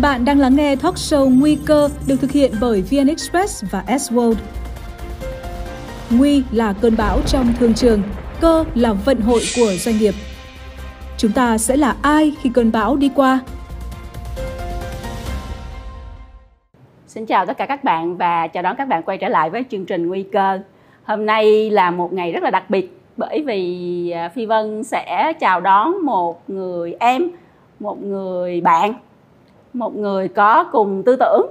Bạn đang lắng nghe talk show Nguy cơ được thực hiện bởi VN Express và S-World. Nguy là cơn bão trong thương trường, cơ là vận hội của doanh nghiệp. Chúng ta sẽ là ai khi cơn bão đi qua? Xin chào tất cả các bạn và chào đón các bạn quay trở lại với chương trình Nguy cơ. Hôm nay là một ngày rất là đặc biệt bởi vì à, Phi Vân sẽ chào đón một người em, một người bạn, một người có cùng tư tưởng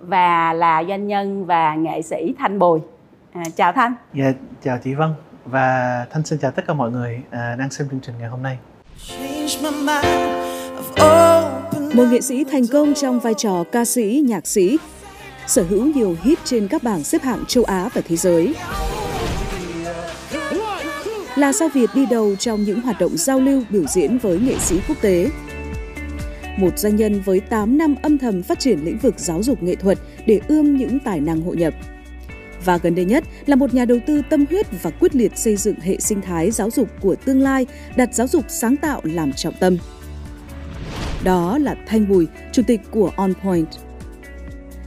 và là doanh nhân và nghệ sĩ Thanh Bùi. À, chào Thanh. Dạ, chào chị Vân và Thanh xin chào tất cả mọi người à, đang xem chương trình ngày hôm nay. Một nghệ sĩ thành công trong vai trò ca sĩ, nhạc sĩ, sở hữu nhiều hit trên các bảng xếp hạng châu Á và thế giới. Là sao Việt đi đầu trong những hoạt động giao lưu biểu diễn với nghệ sĩ quốc tế. Một doanh nhân với 8 năm âm thầm phát triển lĩnh vực giáo dục nghệ thuật để ươm những tài năng hội nhập. Và gần đây nhất là một nhà đầu tư tâm huyết và quyết liệt xây dựng hệ sinh thái giáo dục của tương lai, đặt giáo dục sáng tạo làm trọng tâm. Đó là Thanh Bùi, chủ tịch của On Point.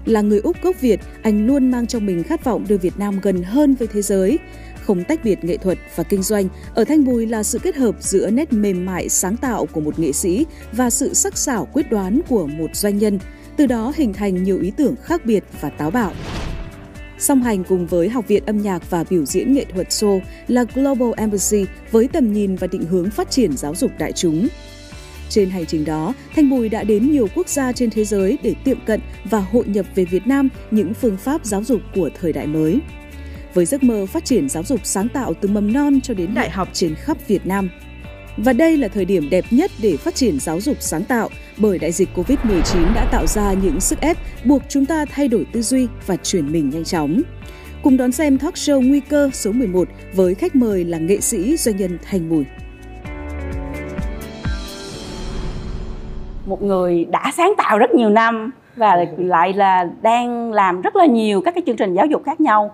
Là người Úc gốc Việt, anh luôn mang trong mình khát vọng đưa Việt Nam gần hơn với thế giới. Không tách biệt nghệ thuật và kinh doanh, ở Thanh Bùi là sự kết hợp giữa nét mềm mại sáng tạo của một nghệ sĩ và sự sắc sảo quyết đoán của một doanh nhân, từ đó hình thành nhiều ý tưởng khác biệt và táo bạo. Song hành cùng với Học viện âm nhạc và biểu diễn nghệ thuật Seoul là Global Embassy với tầm nhìn và định hướng phát triển giáo dục đại chúng. Trên hành trình đó, Thanh Bùi đã đến nhiều quốc gia trên thế giới để tiệm cận và hội nhập về Việt Nam những phương pháp giáo dục của thời đại mới. Với giấc mơ phát triển giáo dục sáng tạo từ mầm non cho đến đại học trên khắp Việt Nam. Và đây là thời điểm đẹp nhất để phát triển giáo dục sáng tạo, bởi đại dịch Covid-19 đã tạo ra những sức ép buộc chúng ta thay đổi tư duy và chuyển mình nhanh chóng. Cùng đón xem talk show Nguy cơ số 11 với khách mời là nghệ sĩ doanh nhân thành Bùi. một người đã sáng tạo rất nhiều năm và lại là đang làm rất là nhiều các cái chương trình giáo dục khác nhau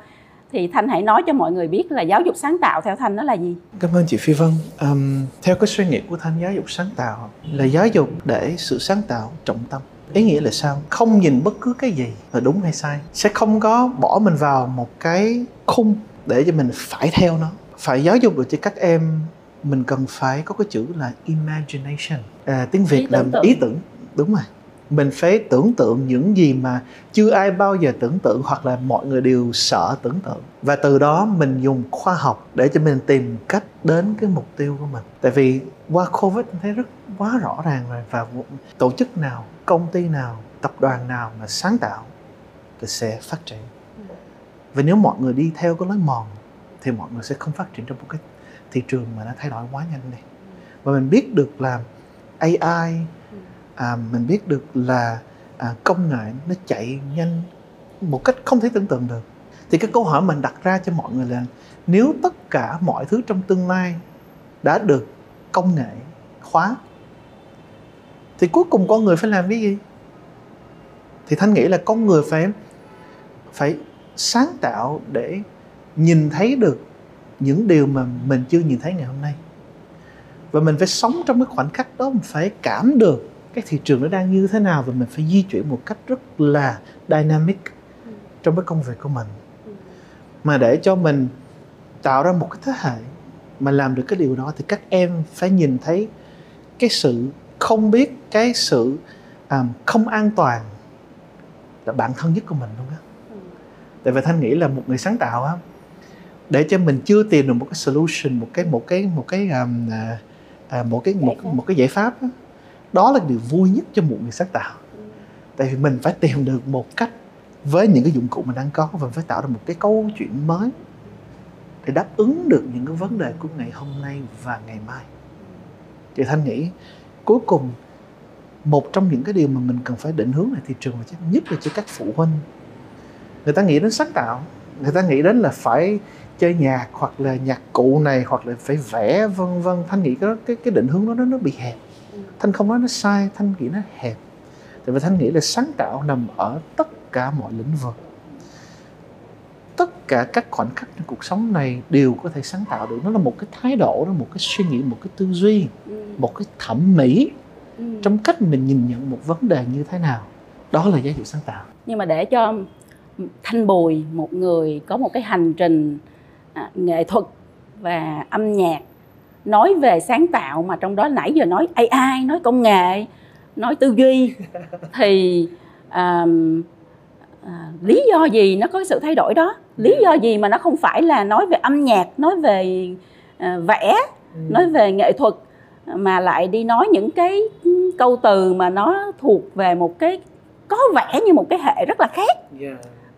thì thanh hãy nói cho mọi người biết là giáo dục sáng tạo theo thanh đó là gì. Cảm ơn chị phi vân. Um, theo cái suy nghĩ của thanh giáo dục sáng tạo là giáo dục để sự sáng tạo trọng tâm. Ý nghĩa là sao? Không nhìn bất cứ cái gì là đúng hay sai. Sẽ không có bỏ mình vào một cái khung để cho mình phải theo nó. Phải giáo dục được cho các em mình cần phải có cái chữ là imagination. À, tiếng việt là ý tưởng. Đúng rồi mình phải tưởng tượng những gì mà chưa ai bao giờ tưởng tượng hoặc là mọi người đều sợ tưởng tượng. Và từ đó mình dùng khoa học để cho mình tìm cách đến cái mục tiêu của mình. Tại vì qua covid mình thấy rất quá rõ ràng rồi. Và tổ chức nào, công ty nào, tập đoàn nào mà sáng tạo thì sẽ phát triển. Và nếu mọi người đi theo cái lối mòn thì mọi người sẽ không phát triển trong một cái thị trường mà nó thay đổi quá nhanh này và mình biết được là AI à, mình biết được là à, công nghệ nó chạy nhanh một cách không thể tưởng tượng được. Thì cái câu hỏi mình đặt ra cho mọi người là nếu tất cả mọi thứ trong tương lai đã được công nghệ khóa thì cuối cùng con người phải làm cái gì? Thì thanh nghĩ là con người phải phải sáng tạo để nhìn thấy được những điều mà mình chưa nhìn thấy ngày hôm nay. Và mình phải sống trong cái khoảnh khắc đó mình phải cảm được cái thị trường nó đang như thế nào và mình phải di chuyển một cách rất là dynamic trong cái công việc của mình. Mà để cho mình tạo ra một cái thế hệ mà làm được cái điều đó thì các em phải nhìn thấy cái sự không biết cái sự um, không an toàn là bản thân nhất của mình luôn á. Tại vì thanh nghĩ là một người sáng tạo á để cho mình chưa tìm được một cái solution một cái một cái một cái um, à, một cái một một cái giải pháp đó, đó là điều vui nhất cho một người sáng tạo. Tại vì mình phải tìm được một cách với những cái dụng cụ mình đang có và phải tạo ra một cái câu chuyện mới để đáp ứng được những cái vấn đề của ngày hôm nay và ngày mai. Thì thanh nghĩ cuối cùng một trong những cái điều mà mình cần phải định hướng là thị trường và nhất là cho các phụ huynh. Người ta nghĩ đến sáng tạo, người ta nghĩ đến là phải chơi nhạc hoặc là nhạc cụ này hoặc là phải vẽ, vân vân. Thanh nghĩ cái cái cái định hướng đó, nó nó bị hẹp thanh không nói nó sai thanh nghĩ nó hẹp. Tại vì thanh nghĩ là sáng tạo nằm ở tất cả mọi lĩnh vực. Tất cả các khoảnh khắc trong cuộc sống này đều có thể sáng tạo được. Nó là một cái thái độ nó một cái suy nghĩ một cái tư duy ừ. một cái thẩm mỹ Ừ. trong cách mình nhìn nhận một vấn đề như thế nào. Đó là giáo dục sáng tạo. Nhưng mà để cho thanh bùi một người có một cái hành trình à, nghệ thuật và âm nhạc nói về sáng tạo mà trong đó nãy giờ nói AI nói công nghệ nói tư duy thì à, à, lý do gì nó có sự thay đổi đó? Lý do gì mà nó không phải là nói về âm nhạc nói về à, vẽ nói về nghệ thuật mà lại đi nói những cái câu từ mà nó thuộc về một cái có vẻ như một cái hệ rất là khác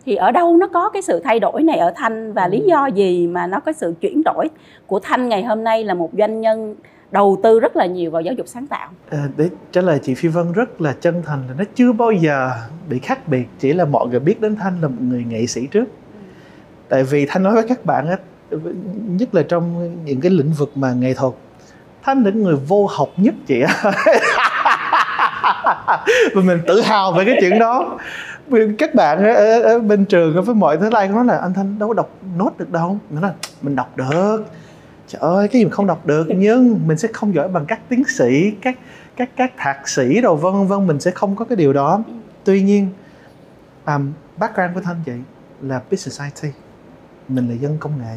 thì ở đâu nó có cái sự thay đổi này? Ở thanh và lý do gì mà nó có sự chuyển đổi của thanh ngày hôm nay là một doanh nhân đầu tư rất là nhiều vào giáo dục sáng tạo? À, để trả lời chị Phi Vân rất là chân thành là nó chưa bao giờ bị khác biệt chỉ là mọi người biết đến Thanh là một người nghệ sĩ trước. Tại vì Thanh nói với các bạn á nhất là trong những cái lĩnh vực mà nghệ thuật Thanh là người vô học nhất chị ạ. Và mình tự hào về cái chuyện đó các bạn ở, ở, bên trường với mọi thứ like nói là anh thanh đâu có đọc nốt được đâu. Mình nói mình đọc được. Trời ơi cái gì mình không đọc được? Nhưng mình sẽ không giỏi bằng các tiến sĩ các các các thạc sĩ rồi vân vân mình sẽ không có cái điều đó. Tuy nhiên um, background của thanh chị là business IT mình là dân công nghệ.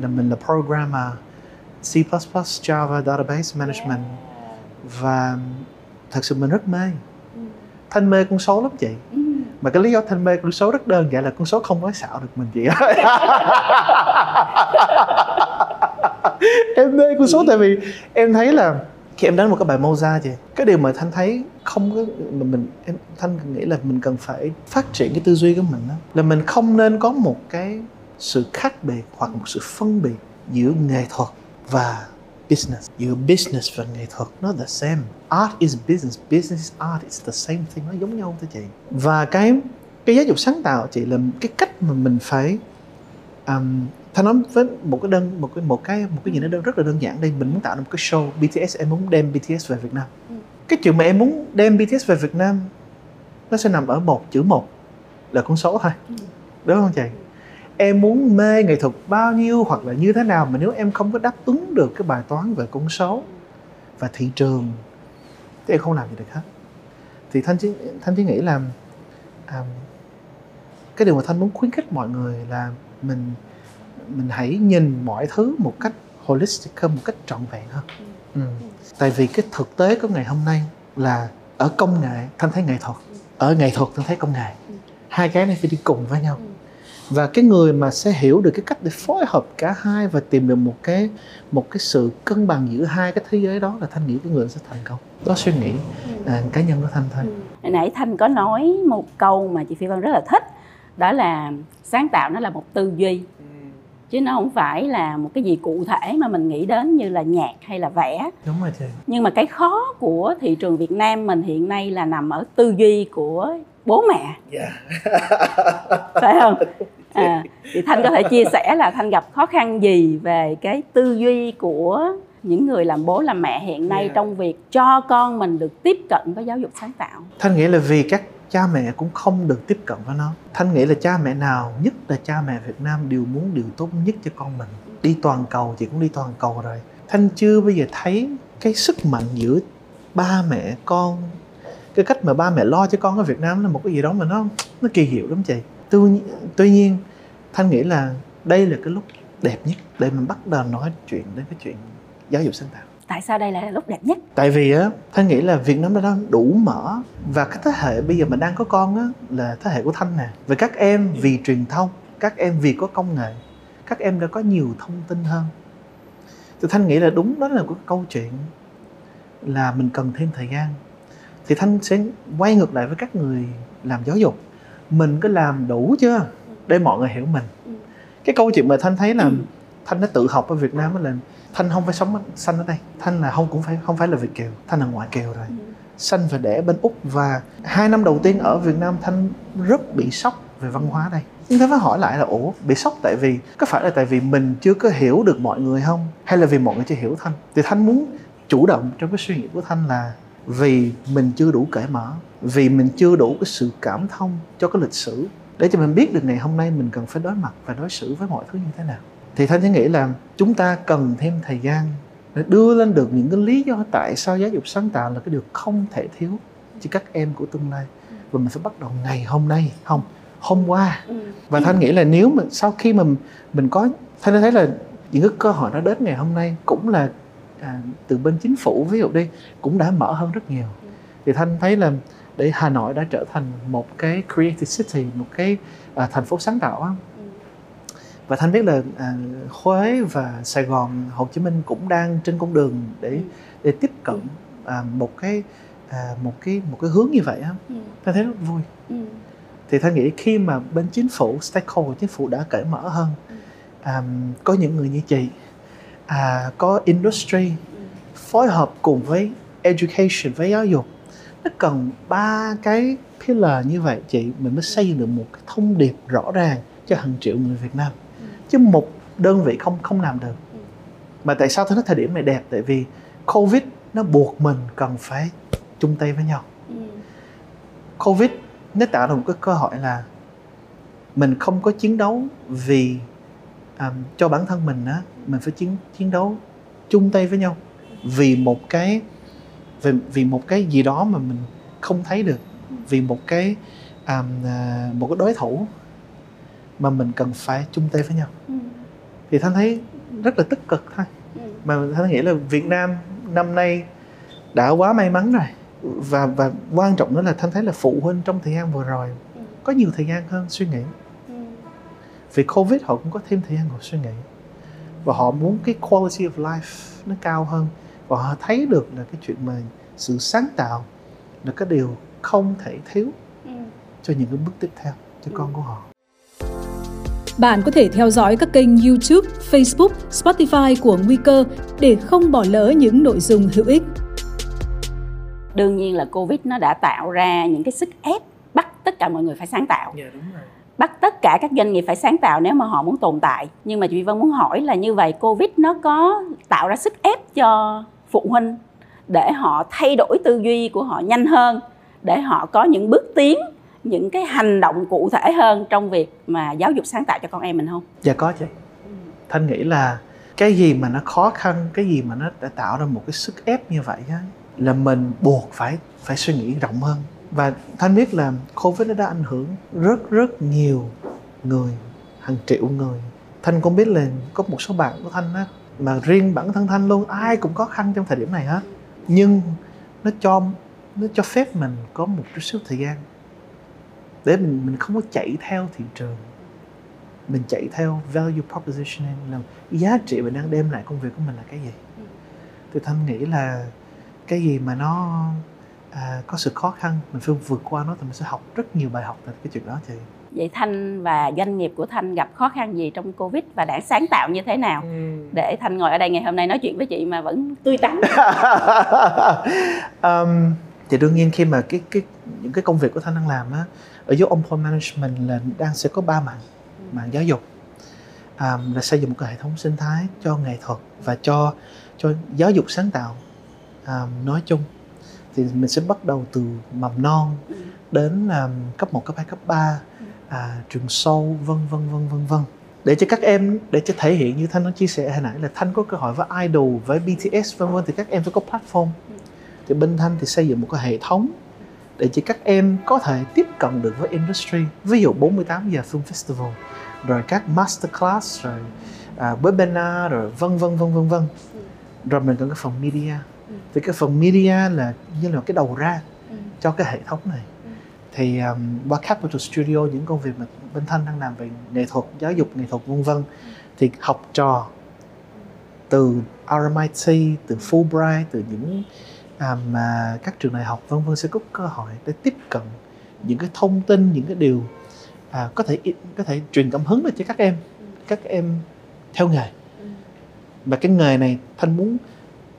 Là mình là programmer C++, Java, Database Management. Và thật sự mình rất mê. Thanh mê con số lắm chị mà cái lý do thanh mê con số rất đơn giản là con số không nói xạo được mình chị ơi. Em mê con số tại vì em thấy là khi em đánh một cái bài Mozart chị, cái điều mà thanh thấy không có, mà mình, em, thanh nghĩ là mình cần phải phát triển cái tư duy của mình đó là mình không nên có một cái sự khác biệt hoặc một sự phân biệt giữa nghệ thuật và business. Giữa business và nghệ thuật nó the same. Art is business. Business is art. It's the same thing. Nó giống nhau thôi chị và cái cái giáo dục sáng tạo chị là cái cách mà mình phải um, ta nói với một cái đơn một cái một cái một cái gì nó đơn rất là đơn giản đây. Mình muốn tạo ra một cái show. BTS em muốn đem BTS về Việt Nam. Ừ. cái chuyện mà em muốn đem BTS về Việt Nam nó sẽ nằm ở một chữ một là con số thôi. Ừ. đúng không chị em muốn mê nghệ thuật bao nhiêu hoặc là như thế nào mà nếu em không có đáp ứng được cái bài toán về con số và thị trường thì em không làm gì được hết. Thì thanh chỉ thanh chỉ nghĩ là à, cái điều mà thanh muốn khuyến khích mọi người là mình mình hãy nhìn mọi thứ một cách holistic hơn một cách trọn vẹn hơn. Ừ. tại vì cái thực tế của ngày hôm nay là ở công nghệ thanh thấy nghệ thuật. Ở nghệ thuật thanh thấy công nghệ. Hai cái này phải đi cùng với nhau và cái người mà sẽ hiểu được cái cách để phối hợp cả hai và tìm được một cái một cái sự cân bằng giữa hai cái thế giới đó là thanh nghĩ cái người sẽ thành công. Đó suy nghĩ à, cá nhân của thanh thôi. Hồi nãy thanh có nói một câu mà chị phi vân rất là thích đó là sáng tạo nó là một tư duy chứ nó không phải là một cái gì cụ thể mà mình nghĩ đến như là nhạc hay là vẽ. Đúng rồi chị. Nhưng mà cái khó của thị trường Việt Nam mình hiện nay là nằm ở tư duy của bố mẹ. Yeah. phải không à, thì thanh có thể chia sẻ là thanh gặp khó khăn gì về cái tư duy của những người làm bố làm mẹ hiện nay yeah. trong việc cho con mình được tiếp cận với giáo dục sáng tạo? Thanh nghĩ là vì các cha mẹ cũng không được tiếp cận với nó. Thanh nghĩ là cha mẹ nào nhất là cha mẹ việt nam đều muốn điều tốt nhất cho con mình. Đi toàn cầu chị cũng đi toàn cầu rồi. Thanh chưa bao giờ thấy cái sức mạnh giữa ba mẹ con. Cái cách mà ba mẹ lo cho con ở việt nam là một cái gì đó mà nó nó kỳ diệu lắm chị tuy, tuy nhiên thanh nghĩ là đây là cái lúc đẹp nhất để mình bắt đầu nói chuyện đến cái chuyện giáo dục sáng tạo. Tại sao đây là lúc đẹp nhất? Tại vì á thanh nghĩ là việt nam đã đủ mở và cái thế hệ bây giờ mà đang có con á là thế hệ của thanh nè. Và các em vì truyền thông các em vì có công nghệ các em đã có nhiều thông tin hơn. Thì thanh nghĩ là đúng đó là một cái câu chuyện là mình cần thêm thời gian. Thì thanh sẽ quay ngược lại với các người làm giáo dục mình có làm đủ chưa? Để mọi người hiểu mình. Cái câu chuyện mà thanh thấy là thanh đã tự học ở việt nam là thanh không phải sống sanh ở đây. Thanh là không cũng phải không phải là việt kiều. Thanh là ngoại kiều rồi. Sanh và đẻ bên úc và hai năm đầu tiên ở việt nam thanh rất bị sốc về văn hóa đây. Nhưng ta phải hỏi lại là ủa bị sốc tại vì có phải là tại vì mình chưa có hiểu được mọi người không? Hay là vì mọi người chưa hiểu thanh? Thì thanh muốn chủ động trong cái suy nghĩ của thanh là vì mình chưa đủ cởi mở vì mình chưa đủ cái sự cảm thông cho cái lịch sử. Để cho mình biết được ngày hôm nay mình cần phải đối mặt và đối xử với mọi thứ như thế nào. Thì thanh chỉ nghĩ là chúng ta cần thêm thời gian để đưa lên được những cái lý do tại sao giáo dục sáng tạo là cái điều không thể thiếu cho các em của tương lai. Và mình phải bắt đầu ngày hôm nay không hôm qua. Ừ. và thanh nghĩ là nếu mà sau khi mà mình có thanh thấy là những cái cơ hội nó đến ngày hôm nay cũng là à, từ bên chính phủ ví dụ đi cũng đã mở hơn rất nhiều. Thì thanh thấy là để hà nội đã trở thành một cái creative city một cái à, thành phố sáng tạo á. Và thanh biết là à, huế và sài gòn hồ chí minh cũng đang trên con đường để để tiếp cận à, một cái à, một cái một cái hướng như vậy á. Ừ. thanh thấy rất vui. Ừ. thì thanh nghĩ khi mà bên chính phủ stakeholder chính phủ đã cởi mở hơn à, có những người như chị à, có industry phối hợp cùng với education với giáo dục. Nó cần ba cái pillar như vậy chị mình mới xây dựng được một cái thông điệp rõ ràng cho hàng triệu người Việt Nam. Chứ một đơn vị không không làm được. Mà tại sao tôi nói thời điểm này đẹp? Tại vì covid nó buộc mình cần phải chung tay với nhau. Ừ. covid nó tạo ra một cái cơ hội là mình không có chiến đấu vì um, cho bản thân mình á mình phải chiến chiến đấu chung tay với nhau. Vì một cái vì, vì một cái gì đó mà mình không thấy được. Vì một cái um, một cái đối thủ mà mình cần phải chung tay với nhau. Ừ. thì thanh thấy rất là tích cực thôi. Ừ. mà thanh nghĩ là Việt Nam năm nay đã quá may mắn rồi. Và và quan trọng nữa là thanh thấy là phụ huynh trong thời gian vừa rồi Ừ. có nhiều thời gian hơn suy nghĩ. Vì covid họ cũng có thêm thời gian ngồi suy nghĩ và họ muốn cái quality of life nó cao hơn và họ thấy được là cái chuyện mà sự sáng tạo là cái điều không thể thiếu Ừ. cho những cái bước tiếp theo cho con của họ Bạn có thể theo dõi các kênh YouTube, Facebook, Spotify của Nguy cơ để không bỏ lỡ những nội dung hữu ích. đương nhiên là covid nó đã tạo ra những cái sức ép bắt tất cả mọi người phải sáng tạo dạ đúng rồi bắt tất cả các doanh nghiệp phải sáng tạo nếu mà họ muốn tồn tại. Nhưng mà chị Vân muốn hỏi là như vậy, covid nó có tạo ra sức ép cho phụ huynh để họ thay đổi tư duy của họ nhanh hơn, để họ có những bước tiến, những cái hành động cụ thể hơn trong việc mà giáo dục sáng tạo cho con em mình không? Dạ có chị. Thanh nghĩ là cái gì mà nó khó khăn, cái gì mà nó đã tạo ra một cái sức ép như vậy á, là mình buộc phải phải suy nghĩ rộng hơn và thanh biết là covid nó đã ảnh hưởng rất rất nhiều người hàng triệu người. Thanh cũng biết là có một số bạn của thanh á mà riêng bản thân thanh luôn ai cũng khó khăn trong thời điểm này hết. Nhưng nó cho nó cho phép mình có một chút xíu thời gian để mình mình không có chạy theo thị trường. Mình chạy theo value propositioning là giá trị mình đang đem lại công việc của mình là cái gì. Thì thanh nghĩ là cái gì mà nó à, có sự khó khăn mình phải vượt qua nó thì mình sẽ học rất nhiều bài học từ cái chuyện đó chị. Vậy thanh và doanh nghiệp của thanh gặp khó khăn gì trong covid và đã sáng tạo như thế nào? Để thanh ngồi ở đây ngày hôm nay nói chuyện với chị mà vẫn tươi tắn. Um, thì đương nhiên khi mà cái cái những cái công việc của thanh đang làm á ở dưới Employee Management là đang sẽ có ba mảng mảng giáo dục. Um, là xây dựng một cái hệ thống sinh thái cho nghệ thuật và cho cho giáo dục sáng tạo. Um, nói chung thì mình sẽ bắt đầu từ mầm non đến um, cấp 1, cấp 2, cấp 3 à, trường sâu vân vân vân vân vân. Để cho các em để cho thể hiện như thanh nó chia sẻ hồi nãy là thanh có cơ hội với idol với BTS vân vân thì các em phải có platform. Thì bên thanh thì xây dựng một cái hệ thống để cho các em có thể tiếp cận được với industry. Ví dụ 48 giờ film festival rồi các masterclass rồi à, webinar rồi vân vân vân vân vân. Rồi mình còn cái phần media thì cái phần media là như là cái đầu ra cho cái hệ thống này. Thì um, qua Capital Studio những công việc mà bên Thanh đang làm về nghệ thuật, giáo dục nghệ thuật vân vân thì học trò từ RMIT, từ Fulbright, từ những à, mà các trường đại học vân vân sẽ có cơ hội để tiếp cận những cái thông tin, những cái điều à, có thể có thể truyền cảm hứng cho các em, các em theo nghề. Và cái nghề này Thanh muốn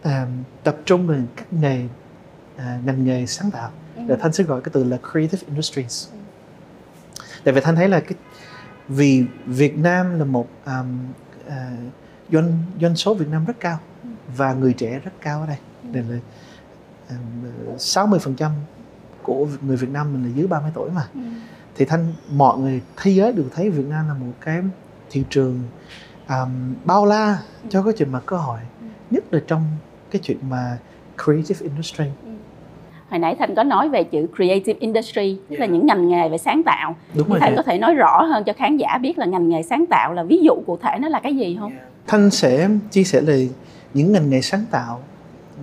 à, tập trung vào các nghề à, ngành nghề sáng tạo. Để thanh sẽ gọi cái từ là creative industries. Tại vì thanh thấy là cái vì Việt Nam là một um, uh, doanh doanh số Việt Nam rất cao và người trẻ rất cao ở đây. Đây là um, 60 phần trăm của người Việt Nam mình là dưới 30 tuổi mà. Thì thanh mọi người thế giới đều thấy Việt Nam là một cái thị trường um, bao la cho cái chuyện mà cơ hội nhất là trong cái chuyện mà creative industry hồi nãy thanh có nói về chữ creative industry tức là những ngành nghề về sáng tạo đúng rồi thanh chị. có thể nói rõ hơn cho khán giả biết là ngành nghề sáng tạo là ví dụ cụ thể nó là cái gì không Thanh sẽ chia sẻ là những ngành nghề sáng tạo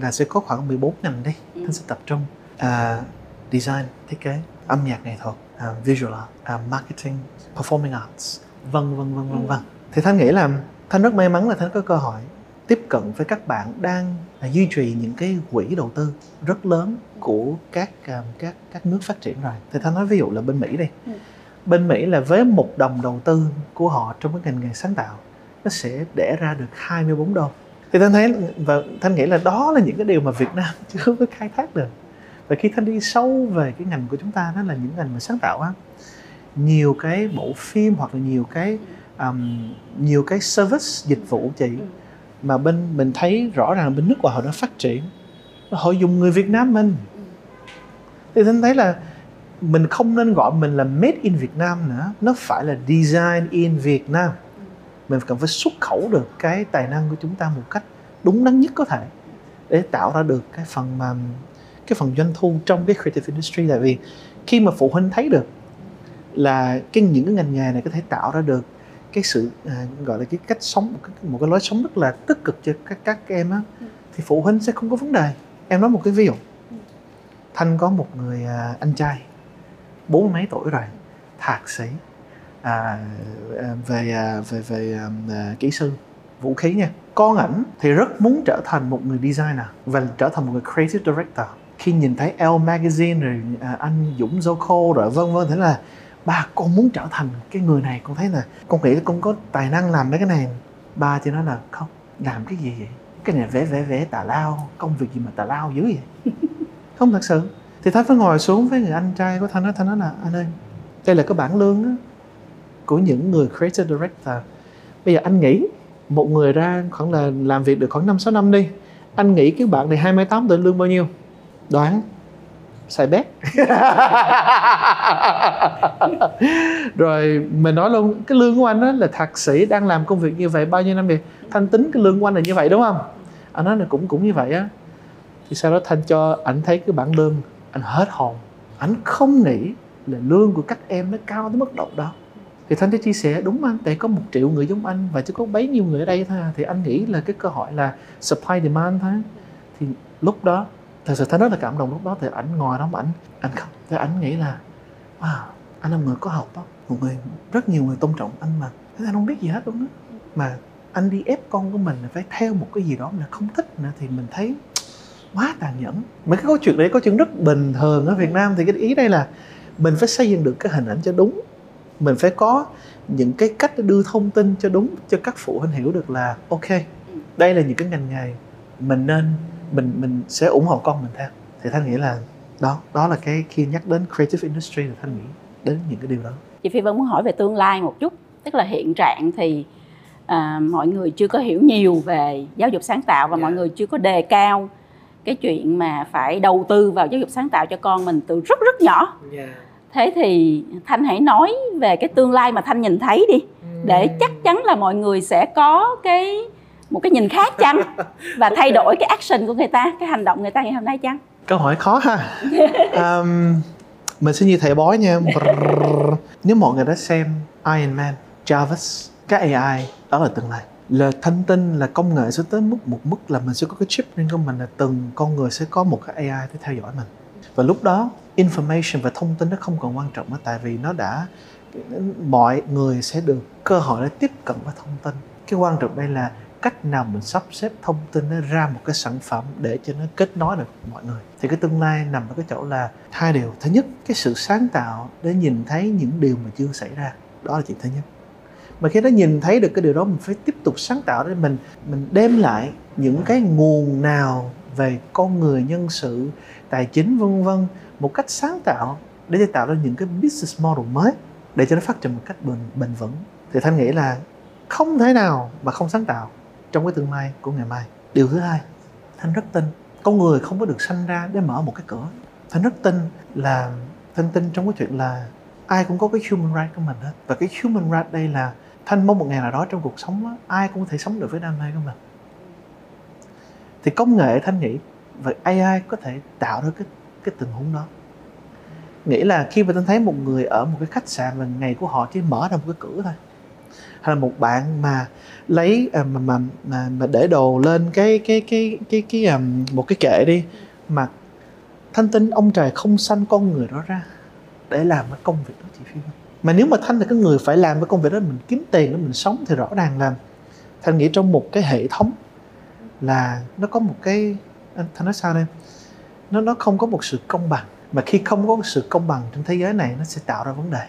là sẽ có khoảng 14 ngành đi. Ừ. Thanh sẽ tập trung à, design, thiết kế, âm nhạc nghệ thuật, à, visual art, à, marketing, performing arts, vân vân vân vân Ừ. vân. Thì Thanh nghĩ là Thanh rất may mắn là Thanh có cơ hội tiếp cận với các bạn đang à, duy trì những cái quỹ đầu tư rất lớn của các à, các các nước phát triển rồi. Thì Thanh nói ví dụ là bên Mỹ đi. Ừ. Bên Mỹ là với một đồng đầu tư của họ trong cái ngành nghề sáng tạo nó sẽ đẻ ra được 24 đô thì thanh thấy và thanh nghĩ là đó là những cái điều mà Việt Nam chưa có khai thác được và khi thanh đi sâu về cái ngành của chúng ta đó là những ngành mà sáng tạo á nhiều cái bộ phim hoặc là nhiều cái um, nhiều cái service dịch vụ chị Ừ mà bên, mình thấy rõ ràng bên nước ngoài họ đã phát triển. Họ dùng người Việt Nam mình. Thì thanh thấy là mình không nên gọi mình là made in Việt Nam nữa. Nó phải là design in Việt Nam. Mình cần phải xuất khẩu được cái tài năng của chúng ta một cách đúng đắn nhất có thể để tạo ra được cái phần mà, cái phần doanh thu trong cái creative industry. Tại vì khi mà phụ huynh thấy được là cái những cái ngành nghề này có thể tạo ra được cái sự à, gọi là cái cách sống một cái, một cái lối sống rất là tích cực cho các các em á Ừ. thì phụ huynh sẽ không có vấn đề. Em nói một cái ví dụ. Thanh có một người à, anh trai bốn mấy tuổi rồi thạc sĩ à, à, về à, về về à, à, kỹ sư vũ khí nha. Con ảnh thì rất muốn trở thành một người designer và trở thành một người creative director. Khi nhìn thấy Elle magazine rồi à, anh Dũng Zoko rồi vân vân thế là ba, con muốn trở thành cái người này. Con thấy là, con nghĩ là con có tài năng làm mấy cái này. Ba chỉ nói là, không, làm cái gì vậy? Cái này vẽ vẽ vẽ tà lao. Công việc gì mà tà lao dữ vậy? Không, thật sự. Thì thanh phải ngồi xuống với người anh trai của thanh nói thanh nói là, anh ơi, đây là cái bảng lương của những người creative director. Bây giờ anh nghĩ một người ra khoảng là làm việc được khoảng 5 6 năm đi. Anh nghĩ cái bạn này 28 tuổi lương bao nhiêu? Đoán xài bét. Rồi mình nói luôn, cái lương của anh đó là thạc sĩ đang làm công việc như vậy bao nhiêu năm vậy? Thanh tính cái lương của anh là như vậy, đúng không? Anh nói là cũng cũng như vậy á. Thì sau đó thanh cho ảnh thấy cái bảng lương anh hết hồn. Ảnh không nghĩ là lương của các em nó cao tới mức độ đó. Thì thanh sẽ chia sẻ, đúng anh, tại có một triệu người giống anh và chỉ có bấy nhiêu người ở đây thôi à. thì anh nghĩ là cái cơ hội là supply demand thôi. Thì lúc đó thật sự thấy rất là cảm động lúc đó, thì ảnh ngồi đó mà ảnh anh không thì ảnh nghĩ là, wow, anh là người có học đó, một người, rất nhiều người tôn trọng anh mà. Thế anh không biết gì hết luôn đó mà anh đi ép con của mình là phải theo một cái gì đó mà không thích nữa, thì mình thấy quá tàn nhẫn. Mấy cái câu chuyện đấy có chuyện rất bình thường ở Việt Nam, thì cái ý đây là mình phải xây dựng được cái hình ảnh cho đúng. Mình phải có những cái cách để đưa thông tin cho đúng, cho các phụ huynh hiểu được là, ok, đây là những cái ngành nghề mình nên mình mình sẽ ủng hộ con mình theo. Thì thanh nghĩ là đó đó là cái khi nhắc đến creative industry thì thanh nghĩ đến những cái điều đó. Chị phi vân muốn hỏi về tương lai một chút. Tức là hiện trạng thì à, mọi người chưa có hiểu nhiều về giáo dục sáng tạo và Dạ. mọi người chưa có đề cao cái chuyện mà phải đầu tư vào giáo dục sáng tạo cho con mình từ rất rất nhỏ. Thế thì thanh hãy nói về cái tương lai mà thanh nhìn thấy đi. Để chắc chắn là mọi người sẽ có cái một cái nhìn khác chăng? Và thay đổi cái action của người ta cái hành động người ta ngày hôm nay chăng? Câu hỏi khó ha. Um, mình sẽ như thầy bói nha. Nếu mọi người đã xem Iron Man Jarvis cái AI đó là tương lai. Là thanh tin là công nghệ sẽ tới mức một mức là mình sẽ có cái chip trên của mình là từng con người sẽ có một cái AI để theo dõi mình. Và lúc đó information và thông tin nó không còn quan trọng nữa tại vì nó đã mọi người sẽ được cơ hội để tiếp cận với thông tin. Cái quan trọng đây là cách nào mình sắp xếp thông tin nó ra một cái sản phẩm để cho nó kết nối được mọi người? Thì cái tương lai nằm ở cái chỗ là hai điều. Thứ nhất, cái sự sáng tạo để nhìn thấy những điều mà chưa xảy ra. Đó là chuyện thứ nhất. Mà khi nó nhìn thấy được cái điều đó, mình phải tiếp tục sáng tạo để mình mình đem lại những cái nguồn nào về con người, nhân sự, tài chính, vân vân một cách sáng tạo để tạo ra những cái business model mới để cho nó phát triển một cách bền bền vững. Thì thanh nghĩ là không thể nào mà không sáng tạo trong cái tương lai của ngày mai. Điều thứ hai thanh rất tin. Con người không có được sanh ra để mở một cái cửa. Thanh rất tin là thanh tin trong cái chuyện là ai cũng có cái human right của mình hết. Và cái human right đây là thanh mong một ngày nào đó trong cuộc sống á, ai cũng có thể sống được với đam mê của mình. Thì công nghệ thanh nghĩ và AI có thể tạo ra cái cái tình huống đó. Nghĩ là khi mà tôi thấy một người ở một cái khách sạn và ngày của họ chỉ mở ra một cái cửa thôi hay là một bạn mà lấy à, mà mà mà, mà để đồ lên cái cái cái cái cái um, một cái kệ đi mà thanh tin ông trời không sanh con người đó ra để làm cái công việc đó chị phi mà nếu mà thanh là cái người phải làm cái công việc đó mình kiếm tiền để mình sống thì rõ ràng là thanh nghĩ trong một cái hệ thống là nó có một cái anh thanh nói sao đây? Nó nó không có một sự công bằng. Mà khi không có sự công bằng trên thế giới này nó sẽ tạo ra vấn đề.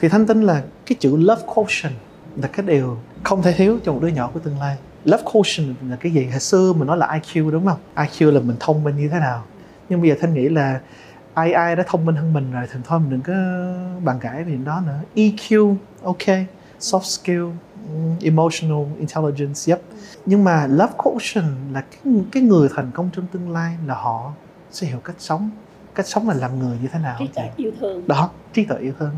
Thì thanh tin là cái chữ love quotient là cái điều không thể thiếu cho một đứa nhỏ của tương lai. Love quotient là cái gì? Hồi xưa mình nói là IQ đúng không? IQ là mình thông minh như thế nào? Nhưng bây giờ thanh nghĩ là ai ai đã thông minh hơn mình rồi thì thôi mình đừng có bàn cãi về đó nữa. EQ ok. Soft skill emotional intelligence yep. Nhưng mà love quotient là cái, cái người thành công trong tương lai là họ sẽ hiểu cách sống. Cách sống là làm người như thế nào trí tuệ yêu thương. Đó trí tuệ yêu thương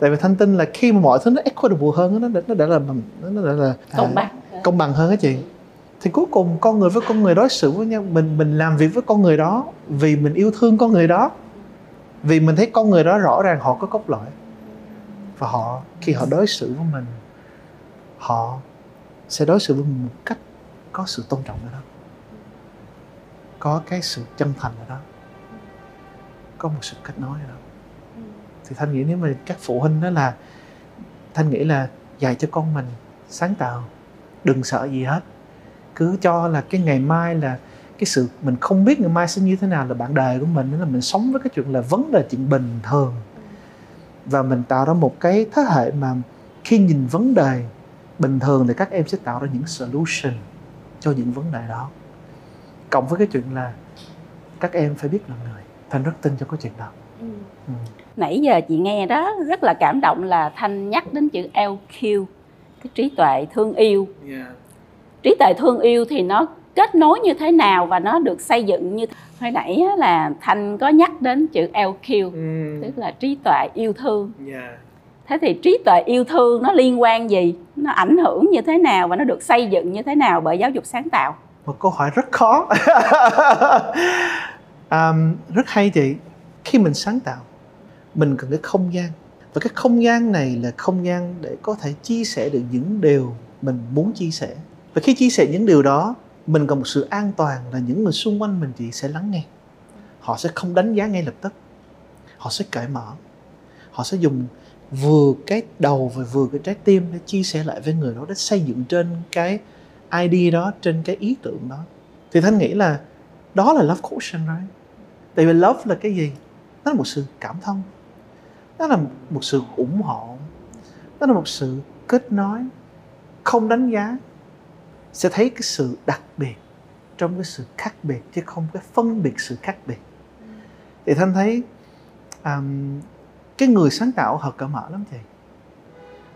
tại vì thanh tin là khi mà mọi thứ nó equitable hơn nó nó đã là nó đã là công bằng. à, công bằng hơn á chị. Thì cuối cùng con người với con người đối xử với nhau mình mình làm việc với con người đó vì mình yêu thương con người đó vì mình thấy con người đó rõ ràng họ có cốt lõi. Và họ khi họ đối xử với mình họ sẽ đối xử với mình một cách có sự tôn trọng ở đó có cái sự chân thành ở đó có một sự kết nối ở đó thì thanh nghĩ nếu mà các phụ huynh đó là, thanh nghĩ là dạy cho con mình sáng tạo, đừng sợ gì hết. Cứ cho là cái ngày mai là cái sự mình không biết ngày mai sẽ như thế nào là bạn đời của mình, nên là mình sống với cái chuyện là vấn đề chuyện bình thường. Và mình tạo ra một cái thế hệ mà khi nhìn vấn đề bình thường thì các em sẽ tạo ra những solution cho những vấn đề đó. Cộng với cái chuyện là các em phải biết là người. Thanh rất tin cho cái chuyện đó nãy giờ chị nghe đó rất là cảm động là thanh nhắc đến chữ LQ cái trí tuệ thương yêu. Yeah. trí tuệ thương yêu thì nó kết nối như thế nào và nó được xây dựng như hồi nãy là thanh có nhắc đến chữ LQ ừ. tức là trí tuệ yêu thương. Yeah. thế thì trí tuệ yêu thương nó liên quan gì? Nó ảnh hưởng như thế nào và nó được xây dựng như thế nào bởi giáo dục sáng tạo? Một câu hỏi rất khó. Um, rất hay chị. Khi mình sáng tạo mình cần cái không gian. Và cái không gian này là không gian để có thể chia sẻ được những điều mình muốn chia sẻ. Và khi chia sẻ những điều đó, mình cần một sự an toàn là những người xung quanh mình chị sẽ lắng nghe. Họ sẽ không đánh giá ngay lập tức. Họ sẽ cởi mở. Họ sẽ dùng vừa cái đầu và vừa cái trái tim để chia sẻ lại với người đó, để xây dựng trên cái ID đó, trên cái ý tưởng đó. Thì thanh nghĩ là đó là love quotient, right? Tại vì love là cái gì? Nó là một sự cảm thông nó là một sự ủng hộ. Nó là một sự kết nối không đánh giá. Sẽ thấy cái sự đặc biệt trong cái sự khác biệt chứ không cái phân biệt sự khác biệt. Thì thanh thấy um, cái người sáng tạo hợp cởi mở lắm chị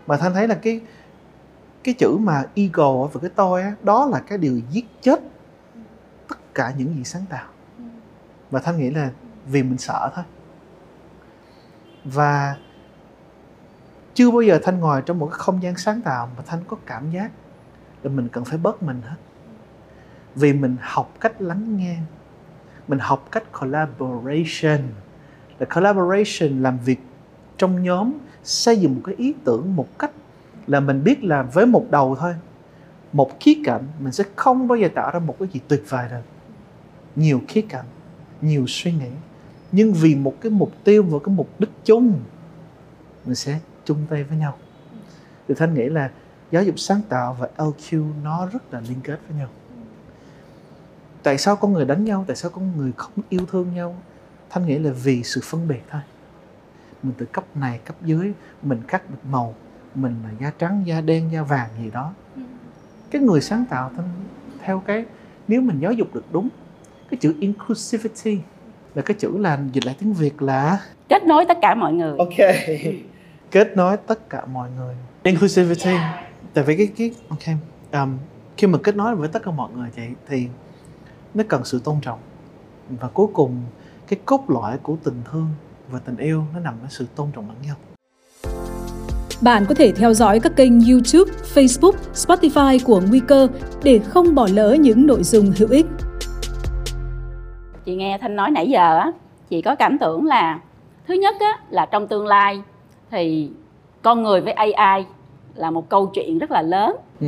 mà thanh thấy là cái cái chữ mà ego và cái tôi á, đó là cái điều giết chết tất cả những gì sáng tạo. Và thanh nghĩ là vì mình sợ thôi và chưa bao giờ thanh ngồi trong một cái không gian sáng tạo mà thanh có cảm giác là mình cần phải bớt mình hết. Vì mình học cách lắng nghe, mình học cách collaboration. Là collaboration làm việc trong nhóm, xây dựng một cái ý tưởng một cách là mình biết là với một đầu thôi, một khía cạnh, mình sẽ không bao giờ tạo ra một cái gì tuyệt vời được. Nhiều khía cạnh, nhiều suy nghĩ nhưng vì một cái mục tiêu và cái mục đích chung, mình sẽ chung tay với nhau. Thì thanh nghĩ là giáo dục sáng tạo và LQ nó rất là liên kết với nhau. Tại sao con người đánh nhau, tại sao con người không yêu thương nhau? Thanh nghĩ là vì sự phân biệt thôi. Mình từ cấp này, cấp dưới, mình cắt được màu, mình là da trắng, da đen, da vàng gì đó. Cái người sáng tạo, thanh, theo cái, nếu mình giáo dục được đúng, cái chữ inclusivity là cái chữ là dịch lại tiếng việt là kết nối tất cả mọi người. Ok. Kết nối tất cả mọi người. Inclusivity. Tại vì cái cái ok um, khi mà kết nối với tất cả mọi người vậy thì nó cần sự tôn trọng. Và cuối cùng cái cốt lõi của tình thương và tình yêu nó nằm ở sự tôn trọng lẫn nhau. Bạn có thể theo dõi các kênh YouTube, Facebook, Spotify của Nguy cơ để không bỏ lỡ những nội dung hữu ích. Chị nghe thanh nói nãy giờ á chị có cảm tưởng là thứ nhất á là trong tương lai thì con người với ai là một câu chuyện rất là lớn. Ừ.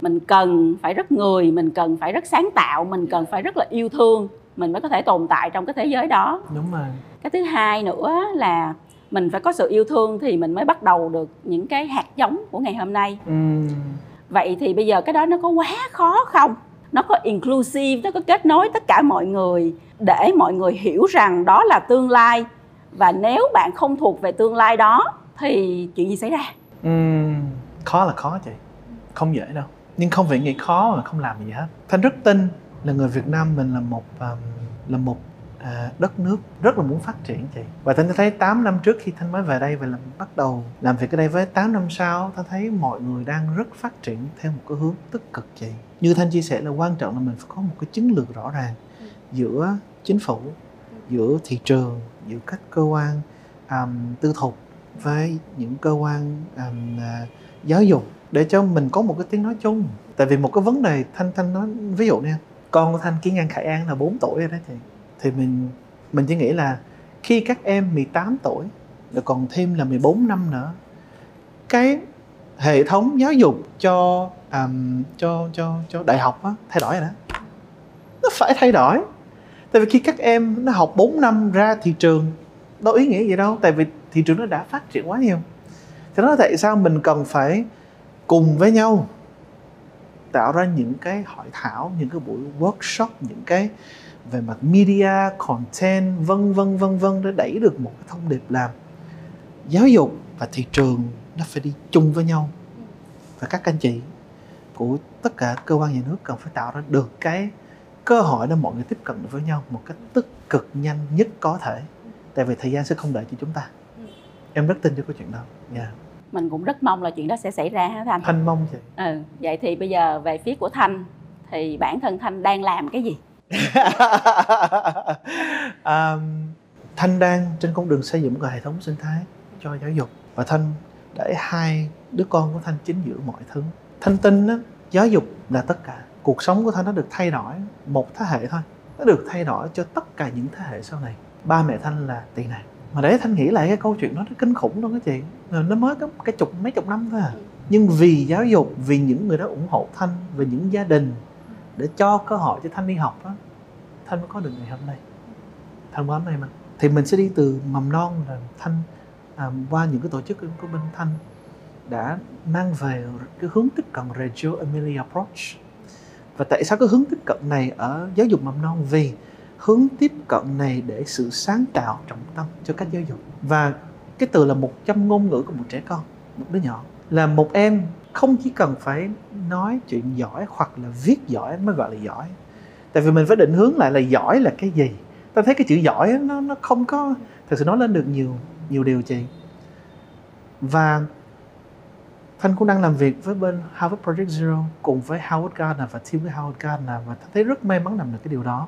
mình cần phải rất người mình cần phải rất sáng tạo mình cần phải rất là yêu thương mình mới có thể tồn tại trong cái thế giới đó. Đúng rồi. Cái thứ hai nữa là mình phải có sự yêu thương thì mình mới bắt đầu được những cái hạt giống của ngày hôm nay. Ừ. vậy thì bây giờ cái đó nó có quá khó không nó có inclusive nó có kết nối tất cả mọi người để mọi người hiểu rằng đó là tương lai. Và nếu bạn không thuộc về tương lai đó thì chuyện gì xảy ra? Uhm, khó là khó chị. Không dễ đâu. Nhưng không phải nghĩ khó mà không làm gì hết. Thanh rất tin là người việt nam mình là một um, là một à, đất nước rất là muốn phát triển chị. Và thanh thấy 8 năm trước khi thanh mới về đây và làm bắt đầu làm việc ở đây với 8 năm sau thanh thấy mọi người đang rất phát triển theo một cái hướng tích cực chị như thanh chia sẻ là quan trọng là mình phải có một cái chiến lược rõ ràng giữa chính phủ giữa thị trường giữa các cơ quan um, tư thục với những cơ quan um, uh, giáo dục để cho mình có một cái tiếng nói chung. Tại vì một cái vấn đề thanh thanh nói ví dụ nha con của thanh kiến an khải an là 4 tuổi rồi đó chị. Thì mình mình chỉ nghĩ là khi các em 18 tuổi rồi còn thêm là 14 năm nữa cái hệ thống giáo dục cho um, cho cho cho đại học á, thay đổi rồi đó. Nó phải thay đổi. Tại vì khi các em nó học 4 năm ra thị trường đâu ý nghĩa gì đâu tại vì thị trường nó đã phát triển quá nhiều. Thì nó tại sao mình cần phải cùng với nhau tạo ra những cái hội thảo những cái buổi workshop những cái về mặt media content vân vân vân vân để đẩy được một cái thông điệp làm giáo dục và thị trường nó phải đi chung với nhau. Và các anh chị của tất cả cơ quan nhà nước cần phải tạo ra được cái cơ hội để mọi người tiếp cận được với nhau một cách tích cực nhanh nhất có thể. Tại vì thời gian sẽ không đợi cho chúng ta. Em rất tin cho cái chuyện đó. Yeah. mình cũng rất mong là chuyện đó sẽ xảy ra hả thanh? Thanh mong chị. Ừ vậy thì bây giờ về phía của thanh thì bản thân thanh đang làm cái gì? Um, thanh đang trên con đường xây dựng một hệ thống sinh thái cho giáo dục. Và thanh để hai đứa con của thanh chính giữa mọi thứ thanh tin đó, giáo dục là tất cả. Cuộc sống của thanh nó được thay đổi một thế hệ thôi. Nó được thay đổi cho tất cả những thế hệ sau này. Ba mẹ thanh là tị nạn mà để thanh nghĩ lại cái câu chuyện đó nó kinh khủng luôn cái chị. Nó mới có cái chục mấy chục năm thôi à. Nhưng vì giáo dục vì những người đó ủng hộ thanh và những gia đình để cho cơ hội cho thanh đi học đó thanh mới có được ngày hôm nay. Thanh quá may mà thì mình sẽ đi từ mầm non là thanh à, qua những cái tổ chức của bên thanh đã mang về cái hướng tiếp cận Reggio Emilia approach và tại sao cái hướng tiếp cận này ở giáo dục mầm non? Vì hướng tiếp cận này để sự sáng tạo trọng tâm cho các giáo dục. Và cái từ là một trăm ngôn ngữ của một trẻ con, một đứa nhỏ. Là một em không chỉ cần phải nói chuyện giỏi hoặc là viết giỏi mới gọi là giỏi. Tại vì mình phải định hướng lại là giỏi là cái gì? Ta thấy cái chữ giỏi nó nó không có thực sự nói lên được nhiều nhiều điều chị. Và Thanh cũng đang làm việc với bên Harvard Project Zero cùng với Howard Gardner và team với Howard Gardner và Thanh thấy rất may mắn làm được cái điều đó.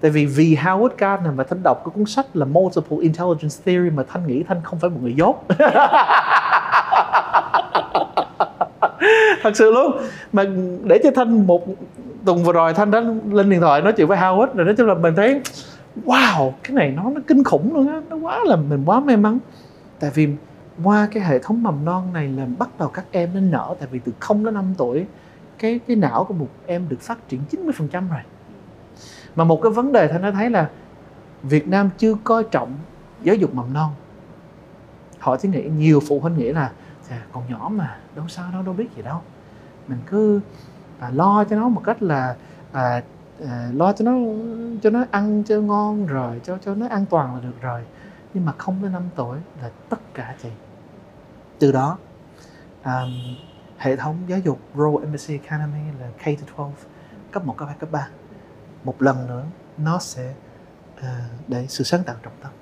Tại vì vì Howard Gardner và Thanh đọc cái cuốn sách là Multiple Intelligence Theory mà Thanh nghĩ Thanh không phải một người dốt. Thật sự luôn. Mà để cho thanh một tuần vừa rồi thanh đã lên điện thoại nói chuyện với Howard rồi nói chung là mình thấy, wow, cái này nó nó kinh khủng luôn á. Nó quá là, mình quá may mắn. Tại vì qua cái hệ thống mầm non này là bắt đầu các em nó nở tại vì từ 0 đến 5 tuổi cái cái não của một em được phát triển 90% rồi. Mà một cái vấn đề thì nó thấy là Việt Nam chưa coi trọng giáo dục mầm non. Họ thì nghĩ nhiều phụ huynh nghĩ là còn nhỏ mà đâu sao đâu đâu biết gì đâu. Mình cứ à, lo cho nó một cách là à, à, lo cho nó cho nó ăn cho ngon rồi cho cho nó an toàn là được rồi. Nhưng mà không tới 5 tuổi là tất cả chị từ đó um, hệ thống giáo dục Royal Embassy Academy là K-12 cấp 1, cấp 2, cấp 3 một lần nữa nó sẽ uh, để sự sáng tạo trọng tâm.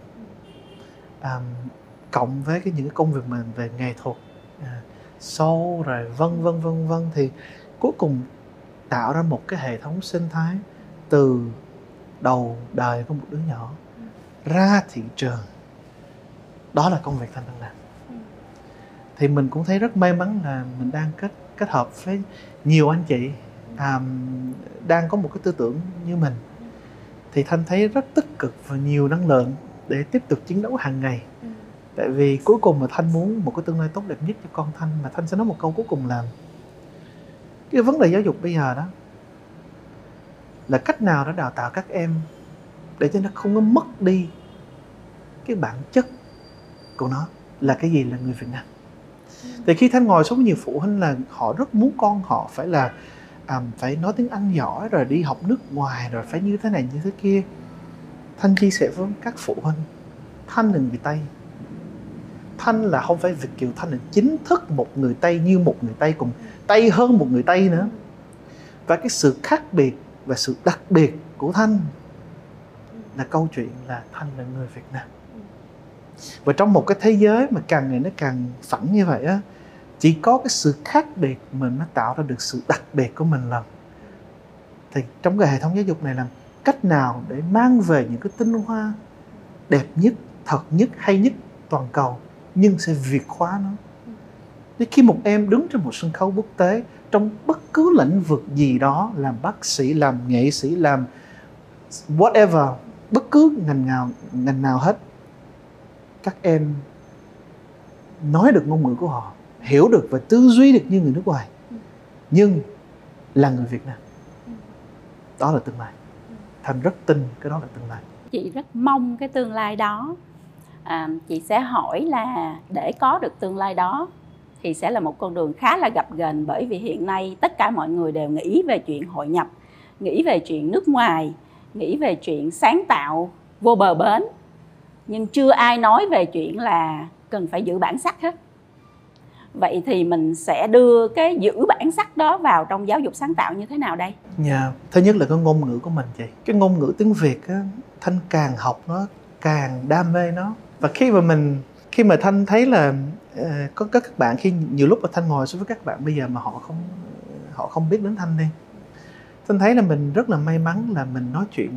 Um, cộng với cái những cái công việc mình về nghệ thuật ờ, uh, sâu rồi vân vân vân vân thì cuối cùng tạo ra một cái hệ thống sinh thái từ đầu đời của một đứa nhỏ ra thị trường. Đó là công việc thanh đang làm thì mình cũng thấy rất may mắn là mình đang kết kết hợp với nhiều anh chị um, đang có một cái tư tưởng như mình. Thì thanh thấy rất tích cực và nhiều năng lượng để tiếp tục chiến đấu hàng ngày. Ừ. tại vì cuối cùng mà thanh muốn một cái tương lai tốt đẹp nhất cho con thanh mà thanh sẽ nói một câu cuối cùng là cái vấn đề giáo dục bây giờ đó là cách nào để đào tạo các em để cho nó không có mất đi cái bản chất của nó là cái gì là người Việt Nam thì khi thanh ngồi xuống nhiều phụ huynh là họ rất muốn con họ phải là à, phải nói tiếng Anh giỏi rồi đi học nước ngoài rồi phải như thế này như thế kia. Thanh chia sẻ với các phụ huynh thanh là người Tây thanh là không phải Việt kiều thanh là chính thức một người Tây như một người Tây cùng Tây hơn một người Tây nữa. Và cái sự khác biệt và sự đặc biệt của thanh là câu chuyện là thanh là người Việt Nam và trong một cái thế giới mà càng ngày nó càng phẳng như vậy á, chỉ có cái sự khác biệt mình nó tạo ra được sự đặc biệt của mình lần thì trong cái hệ thống giáo dục này làm cách nào để mang về những cái tinh hoa đẹp nhất, thật nhất, hay nhất toàn cầu, nhưng sẽ việt hóa nó? Thì khi một em đứng trên một sân khấu quốc tế, trong bất cứ lĩnh vực gì đó, làm bác sĩ, làm nghệ sĩ, làm whatever, bất cứ ngành nào ngành nào hết các em nói được ngôn ngữ của họ hiểu được và tư duy được như người nước ngoài nhưng là người Việt Nam. Đó là tương lai. Thành rất tin cái đó là tương lai. Chị rất mong cái tương lai đó. À, chị sẽ hỏi là để có được tương lai đó thì sẽ là một con đường khá là gập ghềnh bởi vì hiện nay tất cả mọi người đều nghĩ về chuyện hội nhập nghĩ về chuyện nước ngoài nghĩ về chuyện sáng tạo vô bờ bến nhưng chưa ai nói về chuyện là cần phải giữ bản sắc hết vậy thì mình sẽ đưa cái giữ bản sắc đó vào trong giáo dục sáng tạo như thế nào đây? Dạ, yeah. thứ nhất là cái ngôn ngữ của mình chị. Cái ngôn ngữ tiếng Việt á, Thanh càng học nó càng đam mê nó. Và khi mà mình khi mà Thanh thấy là uh, có các bạn khi nhiều lúc mà Thanh ngồi xuống với các bạn bây giờ mà họ không họ không biết đến Thanh đi. Thanh thấy là mình rất là may mắn là mình nói chuyện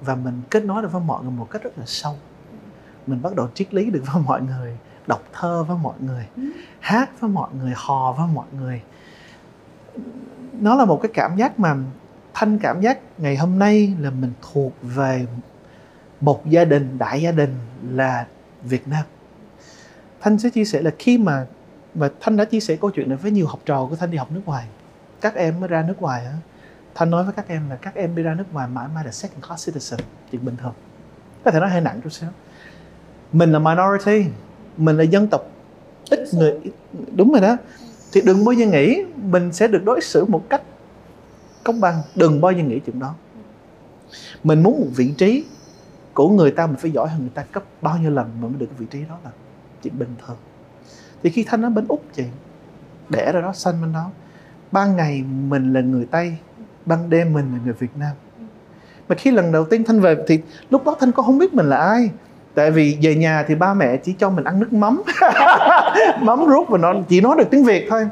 và mình kết nối được với mọi người một cách rất là sâu. Mình bắt đầu triết lý được với mọi người đọc thơ với mọi người ừ. hát với mọi người hò với mọi người. Nó là một cái cảm giác mà thanh cảm giác ngày hôm nay là mình thuộc về một gia đình đại gia đình là Việt Nam. Thanh sẽ chia sẻ là khi mà mà Thanh đã chia sẻ câu chuyện này với nhiều học trò của Thanh đi học nước ngoài các em mới ra nước ngoài á. Thanh nói với các em là các em đi ra nước ngoài mãi mãi là second class citizen chuyện bình thường. Có thể nói hơi nặng chút xíu mình là minority mình là dân tộc. Ít người đúng rồi đó. Thì đừng bao giờ nghĩ mình sẽ được đối xử một cách công bằng. Đừng bao giờ nghĩ chuyện đó. Mình muốn một vị trí của người ta mình phải giỏi hơn người ta cấp bao nhiêu lần mà mới được cái vị trí đó là chuyện bình thường. Thì khi thanh ở bên úc chị đẻ ra đó sanh bên đó ban ngày mình là người tây ban đêm mình là người việt nam. Mà khi lần đầu tiên thanh về thì lúc đó thanh có không biết mình là ai tại vì về nhà thì ba mẹ chỉ cho mình ăn nước mắm. Mắm rút và nó chỉ nói được tiếng việt thôi.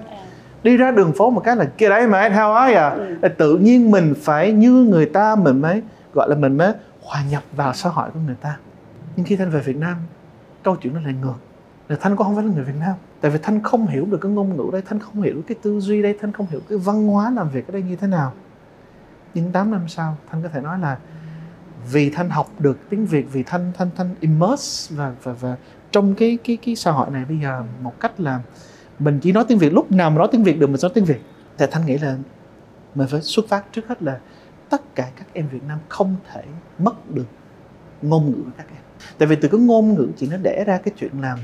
Đi ra đường phố một cái là kia đấy mà how are you ừ. tự nhiên mình phải như người ta mình mới gọi là mình mới hòa nhập vào xã hội của người ta. Nhưng khi thanh về việt nam câu chuyện nó lại ngược. Là thanh cũng không phải là người việt nam. Tại vì thanh không hiểu được cái ngôn ngữ đây thanh không hiểu cái tư duy đây thanh không hiểu cái văn hóa làm việc ở đây như thế nào. Nhưng 8 năm sau thanh có thể nói là vì thanh học được tiếng việt vì thanh thanh thanh immerse và và và trong cái cái cái xã hội này bây giờ một cách là mình chỉ nói tiếng việt lúc nào mà nói tiếng việt được mình nói tiếng việt. Thì thanh nghĩ là mình phải xuất phát trước hết là tất cả các em Việt Nam không thể mất được ngôn ngữ của các em. Tại vì từ cái ngôn ngữ chỉ nó đẻ ra cái chuyện làm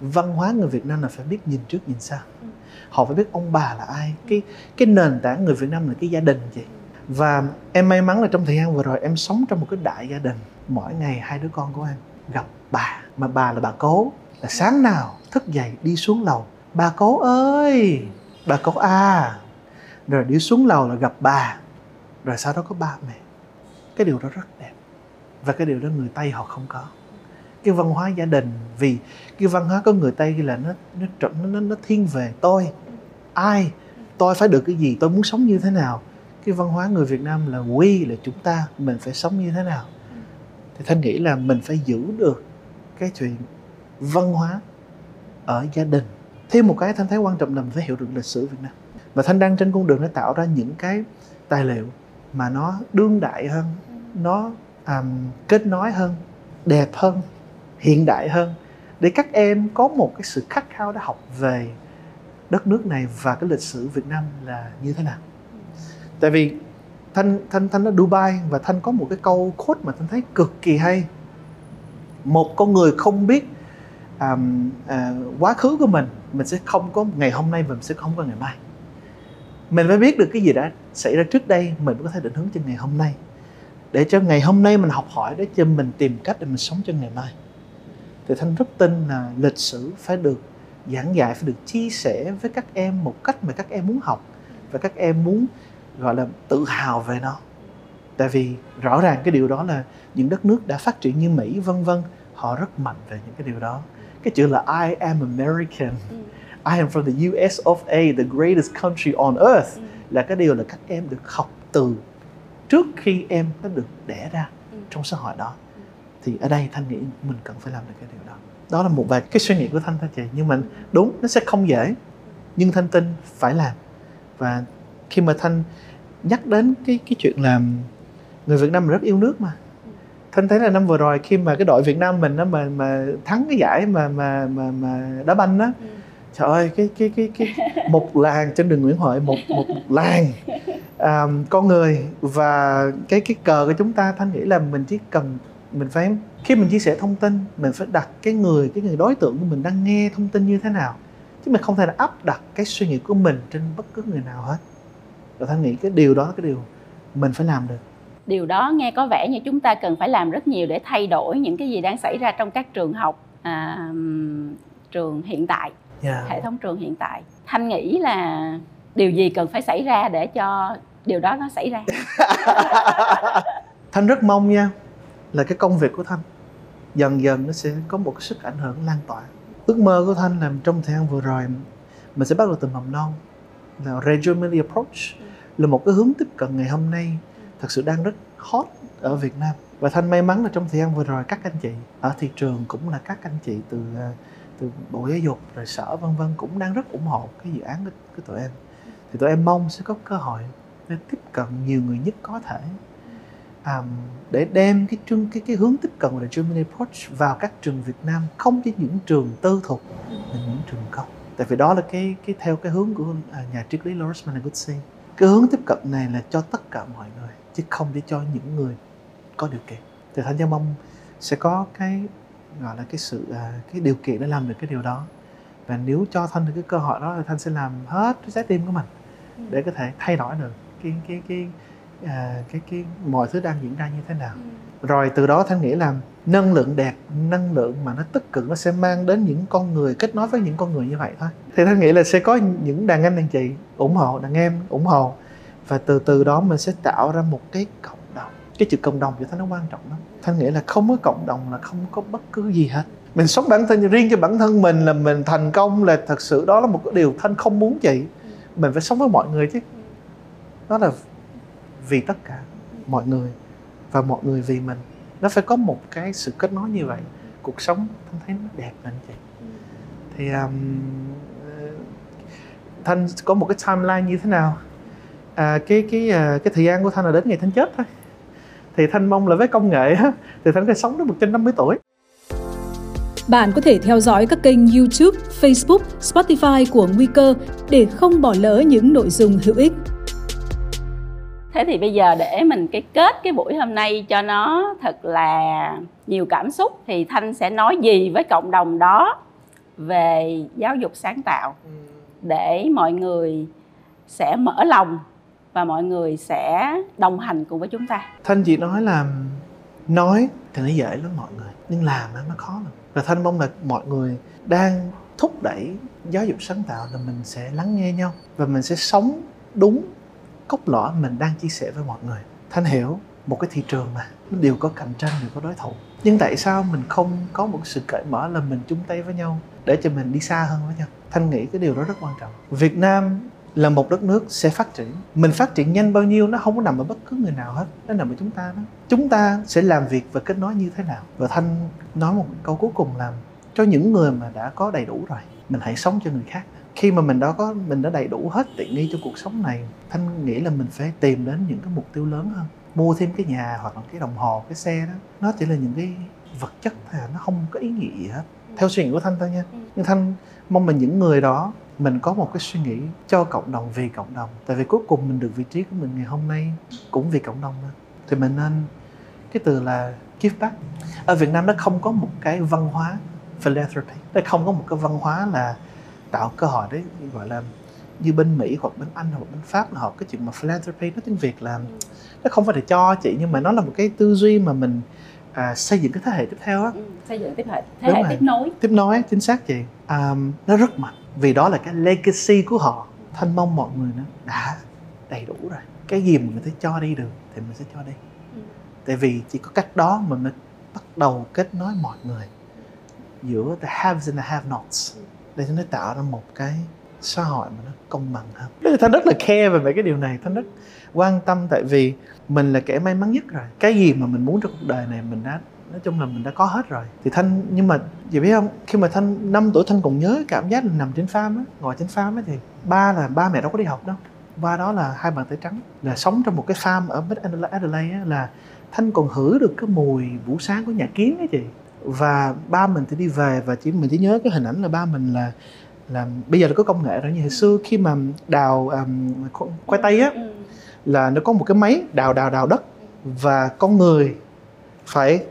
văn hóa người Việt Nam là phải biết nhìn trước nhìn sau họ phải biết ông bà là ai cái cái nền tảng người Việt Nam là cái gia đình chị và em may mắn là trong thời gian vừa rồi em sống trong một cái đại gia đình. Mỗi ngày hai đứa con của em gặp bà mà bà là bà cố. Là sáng nào thức dậy đi xuống lầu bà cố ơi bà cố à rồi đi xuống lầu là gặp bà. Rồi sau đó có ba mẹ. Cái điều đó rất đẹp. Và cái điều đó người tây họ không có. Cái văn hóa gia đình vì cái văn hóa của người tây là nó nó nó nó, nó thiên về. Tôi ai? Tôi phải được cái gì? Tôi muốn sống như thế nào? Cái văn hóa người Việt Nam là quy là chúng ta mình phải sống như thế nào? Thì thanh nghĩ là mình phải giữ được cái chuyện văn hóa ở gia đình. Thêm một cái thanh thấy quan trọng là mình phải hiểu được lịch sử Việt Nam. Và thanh đang trên con đường để tạo ra những cái tài liệu mà nó đương đại hơn nó um, kết nối hơn đẹp hơn hiện đại hơn để các em có một cái sự khát khao để học về đất nước này và cái lịch sử Việt Nam là như thế nào tại vì thanh thanh thanh ở Dubai và thanh có một cái câu quote mà thanh thấy cực kỳ hay. Một con người không biết um, uh, quá khứ của mình mình sẽ không có ngày hôm nay và mình sẽ không có ngày mai. Mình phải biết được cái gì đã xảy ra trước đây mình có thể định hướng cho ngày hôm nay. Để cho ngày hôm nay mình học hỏi để cho mình tìm cách để mình sống cho ngày mai. Thì thanh rất tin là lịch sử phải được giảng dạy phải được chia sẻ với các em một cách mà các em muốn học và các em muốn gọi là tự hào về nó. Tại vì rõ ràng cái điều đó là những đất nước đã phát triển như mỹ vân vân họ rất mạnh về những cái điều đó. Cái chữ là I am American. Ừ. I am from the US of A the greatest country on earth ừ. là cái điều là các em được học từ trước khi em nó được đẻ ra ừ. trong xã hội đó. Thì ở đây thanh nghĩ mình cần phải làm được cái điều đó. Đó là một vài cái suy nghĩ của thanh thôi chị nhưng mà đúng nó sẽ không dễ nhưng thanh tin phải làm. Và khi mà thanh nhắc đến cái cái chuyện làm người Việt Nam rất yêu nước mà. Thanh thấy là năm vừa rồi khi mà cái đội Việt Nam mình đó mà mà thắng cái giải mà mà mà mà đá banh đó ừ. trời ơi cái cái cái cái một làng trên đường Nguyễn Huệ một một, một làng. Um, con người và cái cái cờ của chúng ta thanh nghĩ là mình chỉ cần mình phải khi mình chia sẻ thông tin mình phải đặt cái người cái người đối tượng của mình đang nghe thông tin như thế nào chứ mình không thể là áp đặt cái suy nghĩ của mình trên bất cứ người nào hết và thanh nghĩ cái điều đó cái điều mình phải làm được điều đó nghe có vẻ như chúng ta cần phải làm rất nhiều để thay đổi những cái gì đang xảy ra trong các trường học à, trường hiện tại yeah. Dạ. hệ thống trường hiện tại thanh nghĩ là điều gì cần phải xảy ra để cho điều đó nó xảy ra thanh rất mong nha là cái công việc của thanh dần dần nó sẽ có một sức ảnh hưởng lan tỏa ước mơ của thanh là trong thời gian vừa rồi mình sẽ bắt đầu từ mầm non regionally approach là một cái hướng tiếp cận ngày hôm nay thật sự đang rất hot ở Việt Nam. Và thanh may mắn là trong thời gian vừa rồi các anh chị ở thị trường cũng là các anh chị từ à, từ bộ giáo dục rồi sở vân vân cũng đang rất ủng hộ cái dự án của, của tụi em. Thì tụi em mong sẽ có cơ hội để tiếp cận nhiều người nhất có thể. Um, để đem cái chương cái cái hướng tiếp cận của Germany Approach vào các trường Việt Nam không chỉ những trường tư thục mà những trường công tại vì đó là cái cái theo cái hướng của à, nhà triết lý Lawrence Managuchi cái hướng tiếp cận này là cho tất cả mọi người chứ không để cho những người có điều kiện. Thì thanh gia mong sẽ có cái gọi là cái sự à, cái điều kiện để làm được cái điều đó. Và nếu cho thanh được cái cơ hội đó thì thanh sẽ làm hết cái trái tim của mình để có thể thay đổi được cái cái cái à, cái cái mọi thứ đang diễn ra như thế nào. Ừ. rồi từ đó thanh nghĩ là năng lượng đẹp, năng lượng mà nó tích cực, nó sẽ mang đến những con người, kết nối với những con người như vậy thôi. Thì thanh nghĩ là sẽ có những đàn anh, đàn chị ủng hộ, đàn em ủng hộ. Và từ từ đó mình sẽ tạo ra một cái cộng đồng. Cái chữ cộng đồng cho thanh nó quan trọng lắm. Thanh nghĩ là không có cộng đồng là không có bất cứ gì hết. Mình sống bản thân, riêng cho bản thân mình là mình thành công là thật sự đó là một cái điều thanh không muốn chị. Mình phải sống với mọi người chứ. Đó là vì tất cả mọi người và mọi người vì mình nó phải có một cái sự kết nối như vậy. Cuộc sống thanh thấy nó đẹp anh chị. Thì um, ờ, thanh có một cái timeline như thế nào? À, cái cái ờ, cái thời gian của thanh là đến ngày thanh chết thôi. Thì thanh mong là với công nghệ thì thanh sẽ sống đến 150 tuổi. Bạn có thể theo dõi các kênh YouTube, Facebook, Spotify của Nguy cơ để không bỏ lỡ những nội dung hữu ích. Thế thì bây giờ để mình cái kết cái buổi hôm nay cho nó thật là nhiều cảm xúc thì Thanh sẽ nói gì với cộng đồng đó về giáo dục sáng tạo. Ừ. để mọi người sẽ mở lòng và mọi người sẽ đồng hành cùng với chúng ta. Thanh chỉ nói là nói thì nó dễ lắm mọi người nhưng làm nó khó lắm. Và thanh mong là mọi người đang thúc đẩy giáo dục sáng tạo là mình sẽ lắng nghe nhau và mình sẽ sống đúng cốt lõi mình đang chia sẻ với mọi người. Thanh hiểu một cái thị trường mà đều có cạnh tranh, đều có đối thủ. Nhưng tại sao mình không có một sự cởi mở là mình chung tay với nhau, để cho mình đi xa hơn với nhau? Thanh nghĩ cái điều đó rất quan trọng. Việt nam là một đất nước sẽ phát triển. Mình phát triển nhanh bao nhiêu nó không có nằm ở bất cứ người nào hết, nó nằm ở chúng ta đó. Chúng ta sẽ làm việc và kết nối như thế nào? Và thanh nói một câu cuối cùng là, cho những người mà đã có đầy đủ rồi, mình hãy sống cho người khác khi mà mình đã có mình đã đầy đủ hết tiện nghi trong cuộc sống này thanh nghĩ là mình phải tìm đến những cái mục tiêu lớn hơn mua thêm cái nhà hoặc là cái đồng hồ cái xe đó. Nó chỉ là những cái vật chất thôi à, nó không có ý nghĩa gì hết. Theo suy nghĩ của thanh thôi nha. Nhưng thanh mong mình những người đó mình có một cái suy nghĩ cho cộng đồng vì cộng đồng. Tại vì cuối cùng mình được vị trí của mình ngày hôm nay cũng vì cộng đồng mà. Thì mình nên cái từ là give back. Ở Việt Nam nó không có một cái văn hóa philanthropy nó không có một cái văn hóa là tạo cơ hội đấy gọi là như bên Mỹ hoặc bên Anh hoặc bên Pháp là họ cái chuyện mà philanthropy nó tiếng Việt là nó không phải là cho chị nhưng mà nó là một cái tư duy mà mình à, xây dựng cái thế hệ tiếp theo á. Ừ, xây dựng tiếp hệ thế Đúng hệ rồi. tiếp nối. Tiếp nối chính xác chị. Um, nó rất mạnh vì đó là cái legacy của họ. Thanh mong mọi người nó đã đầy đủ rồi. Cái gì mà người ta cho đi được thì mình sẽ cho đi. Ừ. tại vì chỉ có cách đó mà mình bắt đầu kết nối mọi người giữa the haves and the have nots để cho nó tạo ra một cái xã hội mà nó công bằng hơn. Thế thì thanh rất là care về mấy cái điều này. Thanh rất quan tâm tại vì mình là kẻ may mắn nhất rồi. Cái gì mà mình muốn trong cuộc đời này mình đã nói chung là mình đã có hết rồi. Thì thanh nhưng mà chị biết không? Khi mà thanh 5 tuổi thanh còn nhớ cảm giác là nằm trên farm á ngồi trên farm á thì ba là ba mẹ đâu có đi học đâu. Ba đó là hai bàn tay trắng. Là sống trong một cái farm ở Mid Adelaide á, là thanh còn hử được cái mùi buổi sáng của nhà kiến ấy chị và ba mình thì đi về và chỉ mình chỉ nhớ cái hình ảnh là ba mình là là bây giờ là có công nghệ rồi như hồi xưa khi mà đào um, khoai tây á ừ. là nó có một cái máy đào đào đào đất và con người phải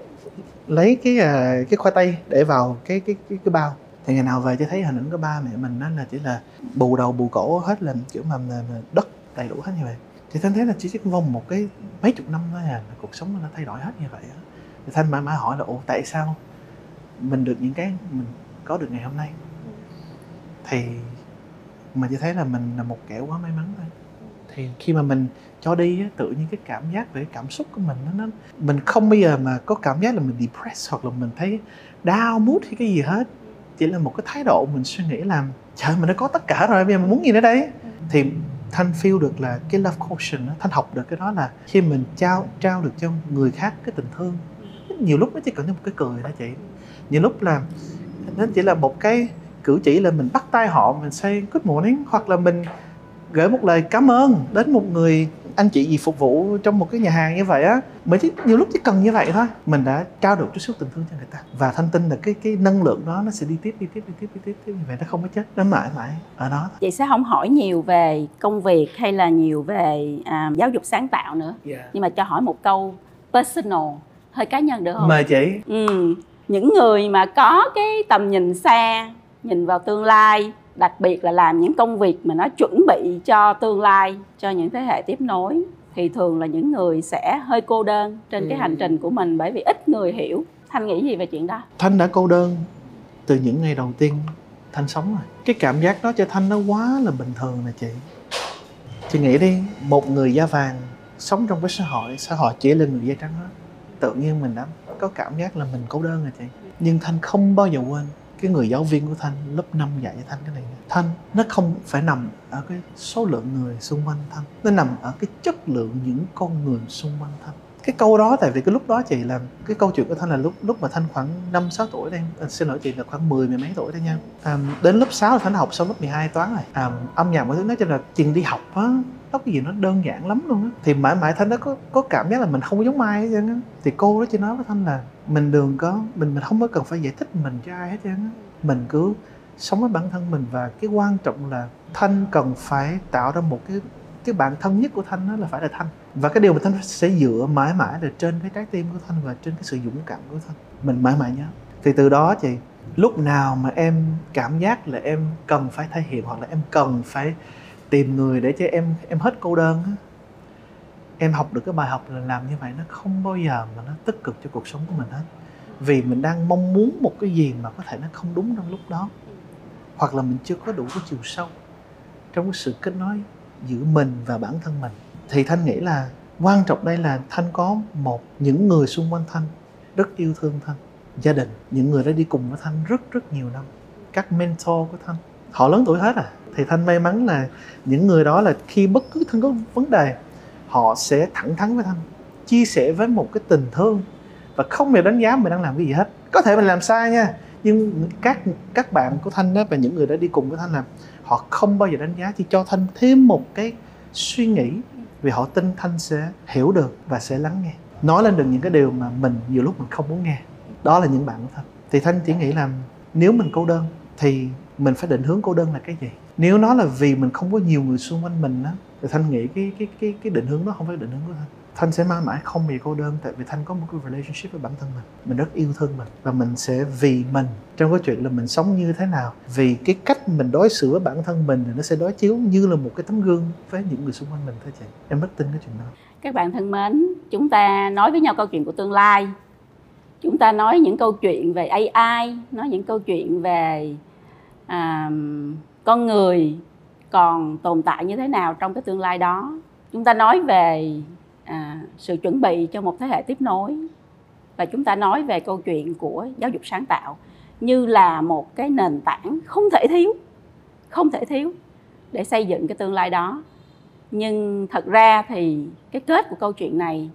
lấy cái à, cái khoai tây để vào cái cái cái, cái bao. Thì ngày nào về cho thấy hình ảnh của ba mẹ mình đó là chỉ là bù đầu bù cổ hết là kiểu mà, mà, mà đất đầy đủ hết như vậy. Thì thanh thấy là chỉ trong vòng một cái mấy chục năm thôi à là cuộc sống nó thay đổi hết như vậy á thì thanh mãi mãi hỏi là ủa tại sao mình được những cái mình có được ngày hôm nay? Thì mình chỉ thấy là mình là một kẻ quá may mắn thôi. Thì khi mà mình cho đi tự nhiên cái cảm giác về cảm xúc của mình nó, nó mình không bao giờ mà có cảm giác là mình depressed hoặc là mình thấy down mood hay cái gì hết. Chỉ là một cái thái độ mình suy nghĩ là trời mình đã có tất cả rồi bây giờ mình muốn gì nữa đây? Thì thanh feel được là cái love quotient thanh học được cái đó là khi mình trao trao được cho người khác cái tình thương nhiều lúc nó chỉ cần một cái cười đó chị. Nhiều lúc là nó chỉ là một cái cử chỉ là mình bắt tay họ mình say good morning hoặc là mình gửi một lời cảm ơn đến một người anh chị gì phục vụ trong một cái nhà hàng như vậy á. Mình chỉ nhiều lúc chỉ cần như vậy thôi. Mình đã trao được chút xíu tình thương cho người ta và thanh tin là cái cái năng lượng đó nó sẽ đi tiếp đi tiếp đi tiếp đi tiếp, tiếp như vậy nó không có chết nó mãi mãi ở đó. Chị sẽ không hỏi nhiều về công việc hay là nhiều về à, giáo dục sáng tạo nữa. Nhưng mà cho hỏi một câu personal hơi cá nhân được không? Mời chị. Ừ. những người mà có cái tầm nhìn xa nhìn vào tương lai đặc biệt là làm những công việc mà nó chuẩn bị cho tương lai cho những thế hệ tiếp nối thì thường là những người sẽ hơi cô đơn trên cái Ừ. hành trình của mình bởi vì ít người hiểu. Thanh nghĩ gì về chuyện đó? Thanh đã cô đơn từ những ngày đầu tiên thanh sống rồi. Cái cảm giác đó cho thanh nó quá là bình thường nè chị. Chị nghĩ đi một người da vàng sống trong cái xã hội xã hội chỉ là người da trắng hết tự nhiên mình đã có cảm giác là mình cô đơn rồi chị. Nhưng thanh không bao giờ quên cái người giáo viên của thanh lớp 5 dạy cho thanh cái này thanh nó không phải nằm ở cái số lượng người xung quanh thanh. Nó nằm ở cái chất lượng những con người xung quanh thanh. Cái câu đó tại vì cái lúc đó chị làm cái câu chuyện của thanh là lúc lúc mà thanh khoảng năm sáu tuổi đây à, xin lỗi chị là khoảng mười mười mấy tuổi đây nha. À, đến lớp 6 là thanh học xong lớp 12 toán rồi. À, âm nhạc mọi thứ nói chung là chuyện đi học á tóc cái gì nó đơn giản lắm luôn á. Thì mãi mãi thanh nó có có cảm giác là mình không có giống ai hết trơn á. Thì cô đó chỉ nói với thanh là mình đừng có, mình mình không có cần phải giải thích mình cho ai hết trơn á. Mình cứ sống với bản thân mình và cái quan trọng là thanh cần phải tạo ra một cái cái bản thân nhất của thanh đó là phải là thanh. Và cái điều mà thanh sẽ dựa mãi mãi là trên cái trái tim của thanh và trên cái sự dũng cảm của thanh. Mình mãi mãi nhớ. Thì từ đó chị lúc nào mà em cảm giác là em cần phải thể hiện hoặc là em cần phải tìm người để cho em em hết cô đơn á. Em học được cái bài học là làm như vậy nó không bao giờ mà nó tích cực cho cuộc sống của mình hết. Vì mình đang mong muốn một cái gì mà có thể nó không đúng trong lúc đó. Hoặc là mình chưa có đủ cái chiều sâu trong cái sự kết nối giữa mình và bản thân mình. Thì thanh nghĩ là quan trọng đây là thanh có một, những người xung quanh thanh rất yêu thương thanh. Gia đình, những người đã đi cùng với thanh rất rất nhiều năm. Các mentor của thanh họ lớn tuổi hết à. Thì thanh may mắn là những người đó là khi bất cứ thanh có vấn đề, họ sẽ thẳng thắn với thanh, chia sẻ với một cái tình thương và không hề đánh giá mình đang làm cái gì hết. Có thể mình làm sai nha, nhưng các các bạn của thanh đó và những người đã đi cùng với thanh làm, họ không bao giờ đánh giá chỉ cho thanh thêm một cái suy nghĩ vì họ tin thanh sẽ hiểu được và sẽ lắng nghe. Nói lên được những cái điều mà mình nhiều lúc mình không muốn nghe. Đó là những bạn của thanh. Thì thanh chỉ nghĩ là nếu mình cô đơn thì mình phải định hướng cô đơn là cái gì? Nếu nó là vì mình không có nhiều người xung quanh mình á, thì thanh nghĩ cái cái cái cái định hướng đó không phải định hướng của thanh. Thanh sẽ mãi mãi không bị cô đơn tại vì thanh có một cái relationship với bản thân mình. Mình rất yêu thương mình và mình sẽ vì mình. Trong cái chuyện là mình sống như thế nào, vì cái cách mình đối xử với bản thân mình thì nó sẽ đối chiếu như là một cái tấm gương với những người xung quanh mình thôi chị. Em rất tin cái chuyện đó. Các bạn thân mến, chúng ta nói với nhau câu chuyện của tương lai. Chúng ta nói những câu chuyện về AI nói những câu chuyện về à, con người còn tồn tại như thế nào trong cái tương lai đó? Chúng ta nói về à, sự chuẩn bị cho một thế hệ tiếp nối và chúng ta nói về câu chuyện của giáo dục sáng tạo như là một cái nền tảng không thể thiếu không thể thiếu để xây dựng cái tương lai đó. Nhưng thật ra thì cái kết của câu chuyện này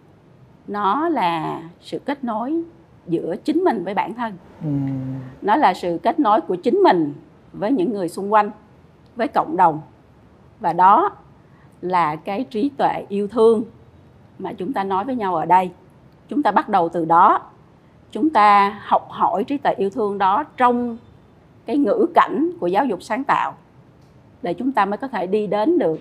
nó là sự kết nối giữa chính mình với bản thân. Nó là sự kết nối của chính mình với những người xung quanh, với cộng đồng. Và đó là cái trí tuệ yêu thương mà chúng ta nói với nhau ở đây. Chúng ta bắt đầu từ đó. Chúng ta học hỏi trí tuệ yêu thương đó trong cái ngữ cảnh của giáo dục sáng tạo, để chúng ta mới có thể đi đến được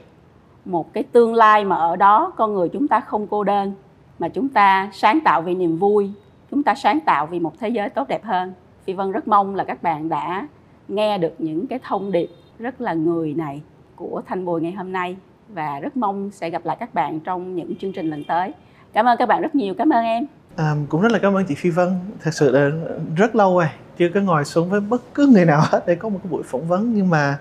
một cái tương lai mà ở đó con người chúng ta không cô đơn, mà chúng ta sáng tạo vì niềm vui, chúng ta sáng tạo vì một thế giới tốt đẹp hơn. Phi vân rất mong là các bạn đã nghe được những cái thông điệp rất là người này của thanh bùi ngày hôm nay và rất mong sẽ gặp lại các bạn trong những chương trình lần tới. Cảm ơn các bạn rất nhiều. Cảm ơn em. À, cũng rất là cảm ơn chị phi vân. Thật sự là rất lâu rồi chưa có ngồi xuống với bất cứ người nào hết để có một cái buổi phỏng vấn. Nhưng mà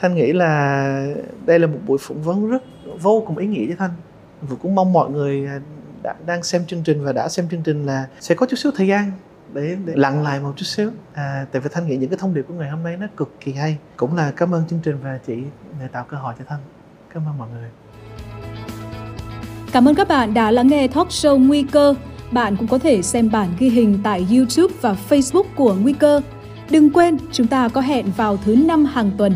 thanh nghĩ là đây là một buổi phỏng vấn rất vô cùng ý nghĩa với thanh. Và cũng mong mọi người à, đã, đang xem chương trình và đã xem chương trình là sẽ có chút xíu thời gian để, để lặng lại một chút xíu. À, tại vì thanh nghĩ những cái thông điệp của ngày hôm nay nó cực kỳ hay. Cũng là cảm ơn chương trình và chị để tạo cơ hội cho thanh. Cảm ơn mọi người. Cảm ơn các bạn đã lắng nghe talk show nguy cơ. Bạn cũng có thể xem bản ghi hình tại youtube và facebook của nguy cơ. Đừng quên chúng ta có hẹn vào thứ năm hàng tuần.